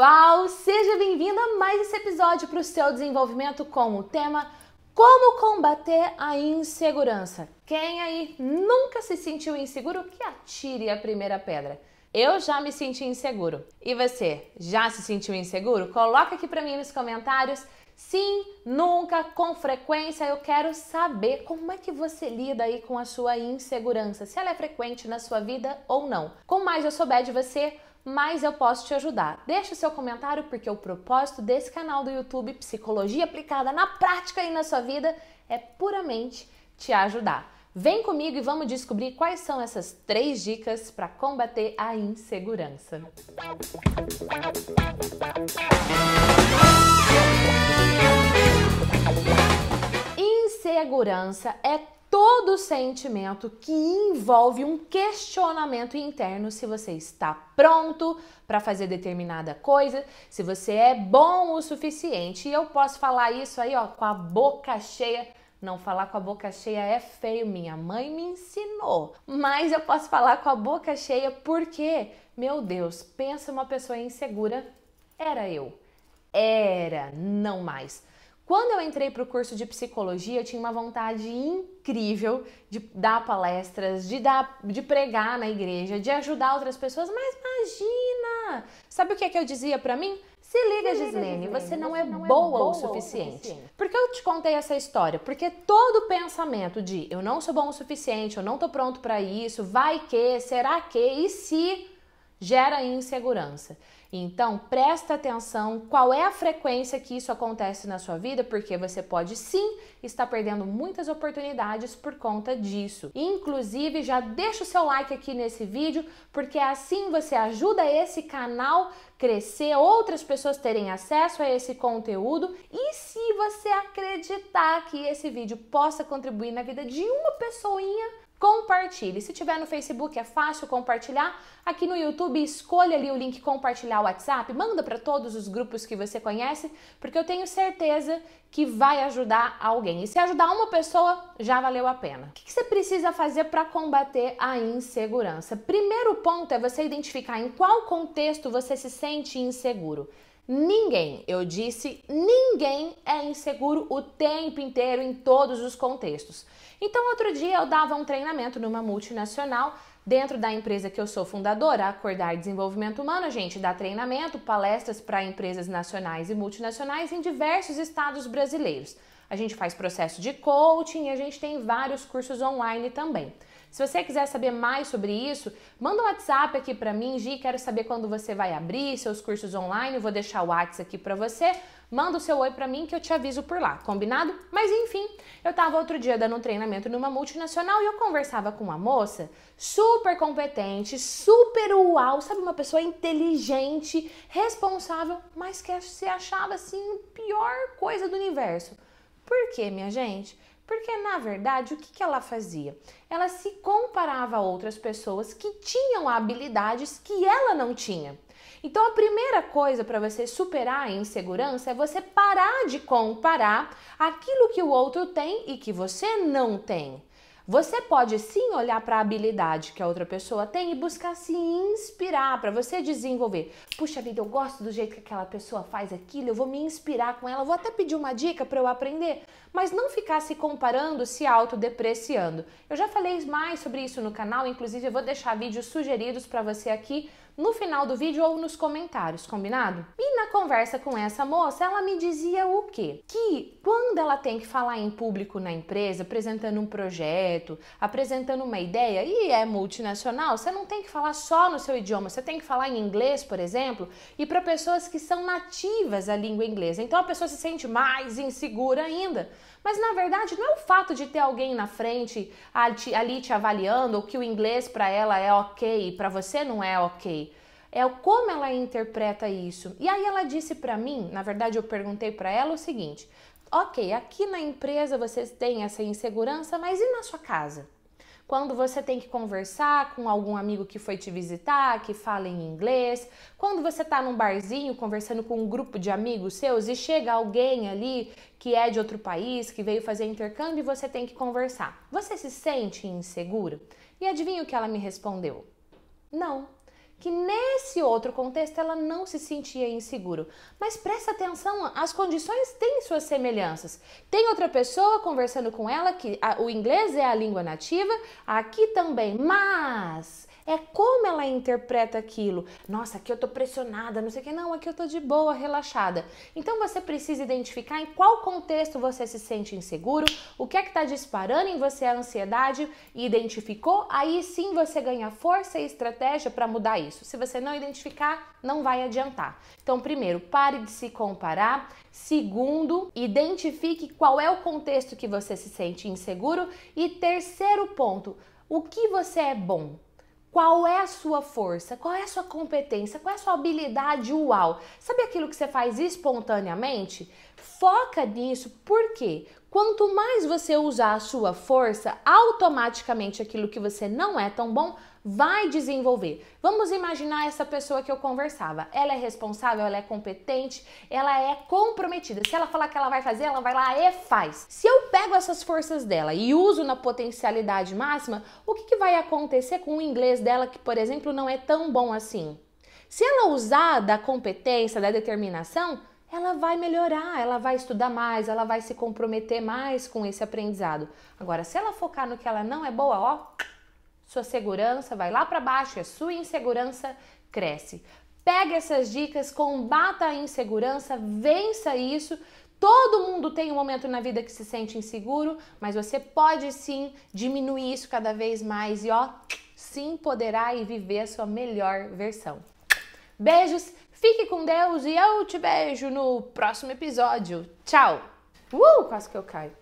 Uau! Seja bem-vindo a mais esse episódio para o seu desenvolvimento com o tema Como combater a insegurança. Quem aí nunca se sentiu inseguro, que atire a primeira pedra. Eu já me senti inseguro. E você, já se sentiu inseguro? Coloca aqui para mim nos comentários. Sim, nunca, com frequência, eu quero saber como é que você lida aí com a sua insegurança, se ela é frequente na sua vida ou não. Com mais eu souber de você, mais eu posso te ajudar. Deixe seu comentário porque o propósito desse canal do YouTube, Psicologia Aplicada na Prática e na sua vida, é puramente te ajudar. Vem comigo e vamos descobrir quais são essas três dicas para combater a insegurança. Insegurança é todo sentimento que envolve um questionamento interno se você está pronto para fazer determinada coisa, se você é bom o suficiente. E eu posso falar isso aí, ó, com a boca cheia. Não falar com a boca cheia é feio, minha mãe me ensinou. Mas eu posso falar com a boca cheia porque, meu Deus, pensa uma pessoa insegura, era eu. Era, não mais. Quando eu entrei para o curso de psicologia, eu tinha uma vontade incrível de dar palestras, de dar, de pregar na igreja, de ajudar outras pessoas. Mas imagina! Sabe o que é que eu dizia para mim? Se liga, Gislene, você não é, não é boa, boa o suficiente. suficiente. Por que eu te contei essa história? Porque todo pensamento de eu não sou bom o suficiente, eu não tô pronto para isso, vai que, será que, e se gera insegurança. Então, presta atenção qual é a frequência que isso acontece na sua vida, porque você pode sim estar perdendo muitas oportunidades por conta disso. Inclusive, já deixa o seu like aqui nesse vídeo, porque assim você ajuda esse canal crescer, outras pessoas terem acesso a esse conteúdo. E se você acreditar que esse vídeo possa contribuir na vida de uma pessoinha, compartilhe. Se tiver no Facebook é fácil compartilhar. Aqui no YouTube escolha ali o link compartilhar WhatsApp, manda para todos os grupos que você conhece, porque eu tenho certeza que vai ajudar alguém. E se ajudar uma pessoa, já valeu a pena. O que você precisa fazer para combater a insegurança? Primeiro ponto é você identificar em qual contexto você se sente inseguro. Ninguém, eu disse, ninguém é inseguro o tempo inteiro em todos os contextos. Então, outro dia eu dava um treinamento numa multinacional dentro da empresa que eu sou fundadora, Acordar Desenvolvimento Humano. A gente dá treinamento, palestras para empresas nacionais e multinacionais em diversos estados brasileiros. A gente faz processo de coaching e a gente tem vários cursos online também. Se você quiser saber mais sobre isso, manda um WhatsApp aqui para mim, Gi, quero saber quando você vai abrir seus cursos online, vou deixar o WhatsApp aqui para você. Manda o seu oi para mim que eu te aviso por lá, combinado? Mas enfim, eu tava outro dia dando um treinamento numa multinacional e eu conversava com uma moça super competente, super uau, sabe, uma pessoa inteligente, responsável, mas que se achava assim a pior coisa do universo. Por quê, minha gente? Porque, na verdade, o que, que ela fazia? Ela se comparava a outras pessoas que tinham habilidades que ela não tinha. Então, a primeira coisa para você superar a insegurança é você parar de comparar aquilo que o outro tem e que você não tem. Você pode sim olhar para a habilidade que a outra pessoa tem e buscar se inspirar para você desenvolver. Puxa vida, eu gosto do jeito que aquela pessoa faz aquilo, eu vou me inspirar com ela, vou até pedir uma dica para eu aprender, mas não ficar se comparando, se autodepreciando. Eu já falei mais sobre isso no canal, inclusive eu vou deixar vídeos sugeridos para você aqui no final do vídeo ou nos comentários, combinado? E na conversa com essa moça, ela me dizia o quê? Que quando ela tem que falar em público na empresa, apresentando um projeto, apresentando uma ideia, e é multinacional, você não tem que falar só no seu idioma, você tem que falar em inglês, por exemplo, e para pessoas que são nativas da língua inglesa. Então a pessoa se sente mais insegura ainda. Mas na verdade não é o fato de ter alguém na frente ali te avaliando ou que o inglês para ela é ok e para você não é ok. É como ela interpreta isso. E aí ela disse para mim, na verdade eu perguntei para ela o seguinte: ok, aqui na empresa vocês têm essa insegurança, mas e na sua casa? Quando você tem que conversar com algum amigo que foi te visitar, que fala em inglês, quando você está num barzinho conversando com um grupo de amigos seus e chega alguém ali que é de outro país, que veio fazer intercâmbio e você tem que conversar. Você se sente insegura? E adivinha o que ela me respondeu? Não. Que nesse outro contexto ela não se sentia inseguro. Mas presta atenção, as condições têm suas semelhanças. Tem outra pessoa conversando com ela que a, o inglês é a língua nativa, aqui também, mas é como ela interpreta aquilo. Nossa, aqui eu tô pressionada, não sei o que. Não, aqui eu tô de boa, relaxada. Então você precisa identificar em qual contexto você se sente inseguro, o que é que tá disparando em você a ansiedade e identificou, aí sim você ganha força e estratégia para mudar isso. Se você não identificar, não vai adiantar. Então, primeiro, pare de se comparar. Segundo, identifique qual é o contexto que você se sente inseguro. E terceiro ponto, o que você é bom? Qual é a sua força? Qual é a sua competência? Qual é a sua habilidade uau? Sabe aquilo que você faz espontaneamente? Foca nisso, por quê? Quanto mais você usar a sua força, automaticamente aquilo que você não é tão bom vai desenvolver. Vamos imaginar essa pessoa que eu conversava. Ela é responsável, ela é competente, ela é comprometida. Se ela falar que ela vai fazer, ela vai lá e faz. Se eu pego essas forças dela e uso na potencialidade máxima, o que, que vai acontecer com o inglês dela, que, por exemplo, não é tão bom assim? Se ela usar da competência, da determinação, ela vai melhorar, ela vai estudar mais, ela vai se comprometer mais com esse aprendizado. Agora, se ela focar no que ela não é boa, ó, sua segurança vai lá para baixo e a sua insegurança cresce. Pegue essas dicas, combata a insegurança, vença isso. Todo mundo tem um momento na vida que se sente inseguro, mas você pode sim diminuir isso cada vez mais e ó, se empoderar e viver a sua melhor versão. Beijos, fique com Deus e eu te beijo no próximo episódio. Tchau! Uh, quase que eu caio.